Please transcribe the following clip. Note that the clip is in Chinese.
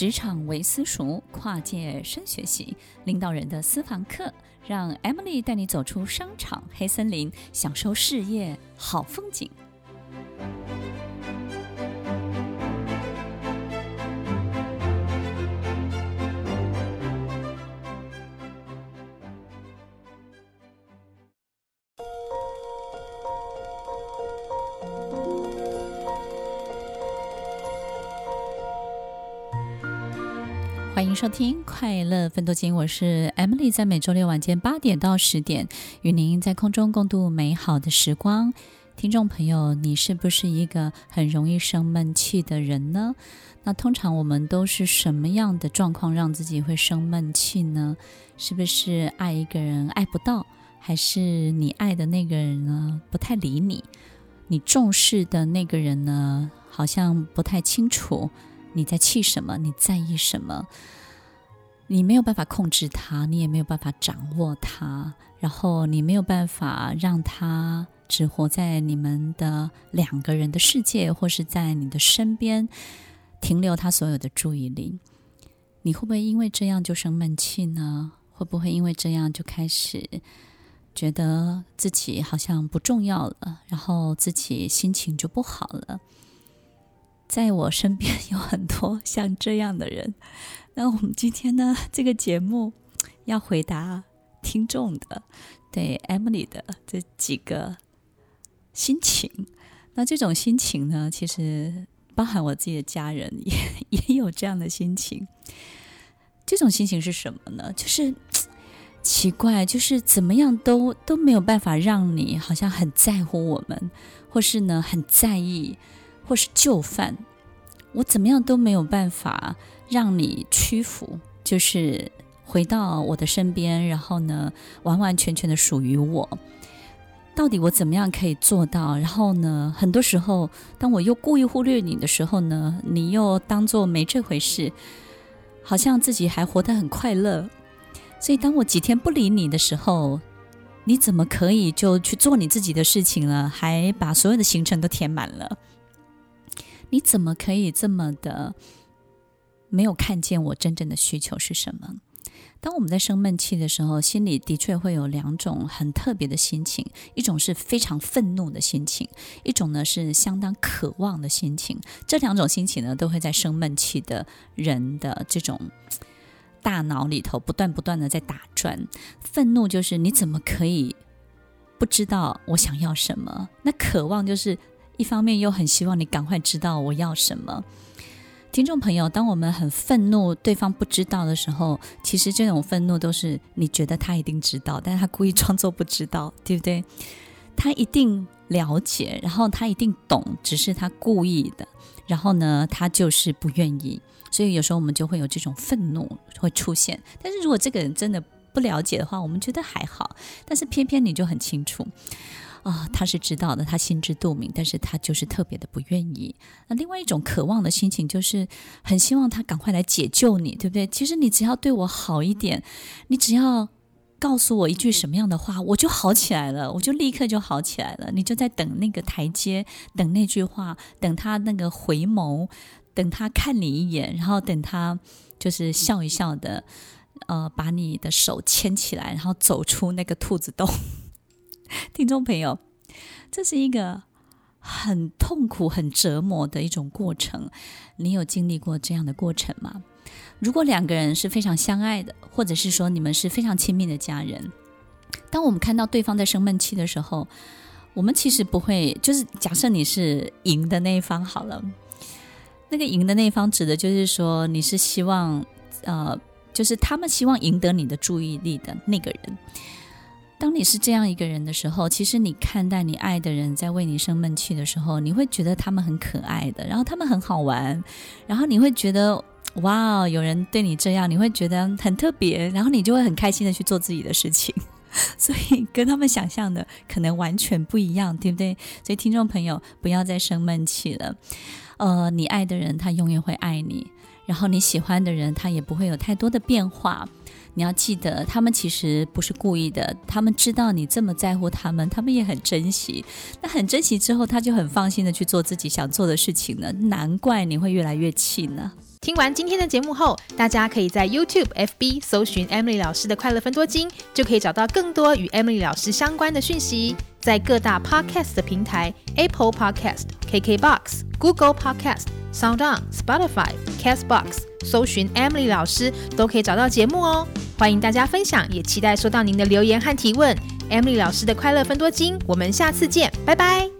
职场为私塾，跨界深学习，领导人的私房课，让 Emily 带你走出商场黑森林，享受事业好风景。欢迎收听《快乐奋斗经》，我是 Emily，在每周六晚间八点到十点，与您在空中共度美好的时光。听众朋友，你是不是一个很容易生闷气的人呢？那通常我们都是什么样的状况让自己会生闷气呢？是不是爱一个人爱不到，还是你爱的那个人呢不太理你？你重视的那个人呢，好像不太清楚。你在气什么？你在意什么？你没有办法控制他，你也没有办法掌握他，然后你没有办法让他只活在你们的两个人的世界，或是在你的身边停留他所有的注意力。你会不会因为这样就生闷气呢？会不会因为这样就开始觉得自己好像不重要了，然后自己心情就不好了？在我身边有很多像这样的人，那我们今天呢，这个节目要回答听众的，对 Emily 的这几个心情。那这种心情呢，其实包含我自己的家人也也有这样的心情。这种心情是什么呢？就是奇怪，就是怎么样都都没有办法让你好像很在乎我们，或是呢很在意。或是就范，我怎么样都没有办法让你屈服，就是回到我的身边，然后呢，完完全全的属于我。到底我怎么样可以做到？然后呢，很多时候，当我又故意忽略你的时候呢，你又当做没这回事，好像自己还活得很快乐。所以，当我几天不理你的时候，你怎么可以就去做你自己的事情了？还把所有的行程都填满了？你怎么可以这么的没有看见我真正的需求是什么？当我们在生闷气的时候，心里的确会有两种很特别的心情，一种是非常愤怒的心情，一种呢是相当渴望的心情。这两种心情呢，都会在生闷气的人的这种大脑里头不断不断的在打转。愤怒就是你怎么可以不知道我想要什么？那渴望就是。一方面又很希望你赶快知道我要什么，听众朋友，当我们很愤怒，对方不知道的时候，其实这种愤怒都是你觉得他一定知道，但是他故意装作不知道，对不对？他一定了解，然后他一定懂，只是他故意的，然后呢，他就是不愿意，所以有时候我们就会有这种愤怒会出现。但是如果这个人真的不了解的话，我们觉得还好，但是偏偏你就很清楚。啊、他是知道的，他心知肚明，但是他就是特别的不愿意。那另外一种渴望的心情，就是很希望他赶快来解救你，对不对？其实你只要对我好一点，你只要告诉我一句什么样的话，我就好起来了，我就立刻就好起来了。你就在等那个台阶，等那句话，等他那个回眸，等他看你一眼，然后等他就是笑一笑的，呃，把你的手牵起来，然后走出那个兔子洞。听众朋友，这是一个很痛苦、很折磨的一种过程。你有经历过这样的过程吗？如果两个人是非常相爱的，或者是说你们是非常亲密的家人，当我们看到对方在生闷气的时候，我们其实不会，就是假设你是赢的那一方好了。那个赢的那一方指的就是说，你是希望，呃，就是他们希望赢得你的注意力的那个人。当你是这样一个人的时候，其实你看待你爱的人在为你生闷气的时候，你会觉得他们很可爱的，然后他们很好玩，然后你会觉得哇，有人对你这样，你会觉得很特别，然后你就会很开心的去做自己的事情，所以跟他们想象的可能完全不一样，对不对？所以听众朋友，不要再生闷气了。呃，你爱的人他永远会爱你，然后你喜欢的人他也不会有太多的变化。你要记得，他们其实不是故意的，他们知道你这么在乎他们，他们也很珍惜。那很珍惜之后，他就很放心的去做自己想做的事情了。难怪你会越来越气呢。听完今天的节目后，大家可以在 YouTube、FB 搜寻 Emily 老师的快乐分多金，就可以找到更多与 Emily 老师相关的讯息。在各大 Podcast 的平台，Apple Podcast、KKBox、Google Podcast、SoundOn、Spotify、Castbox，搜寻 Emily 老师都可以找到节目哦。欢迎大家分享，也期待收到您的留言和提问。Emily 老师的快乐分多金，我们下次见，拜拜。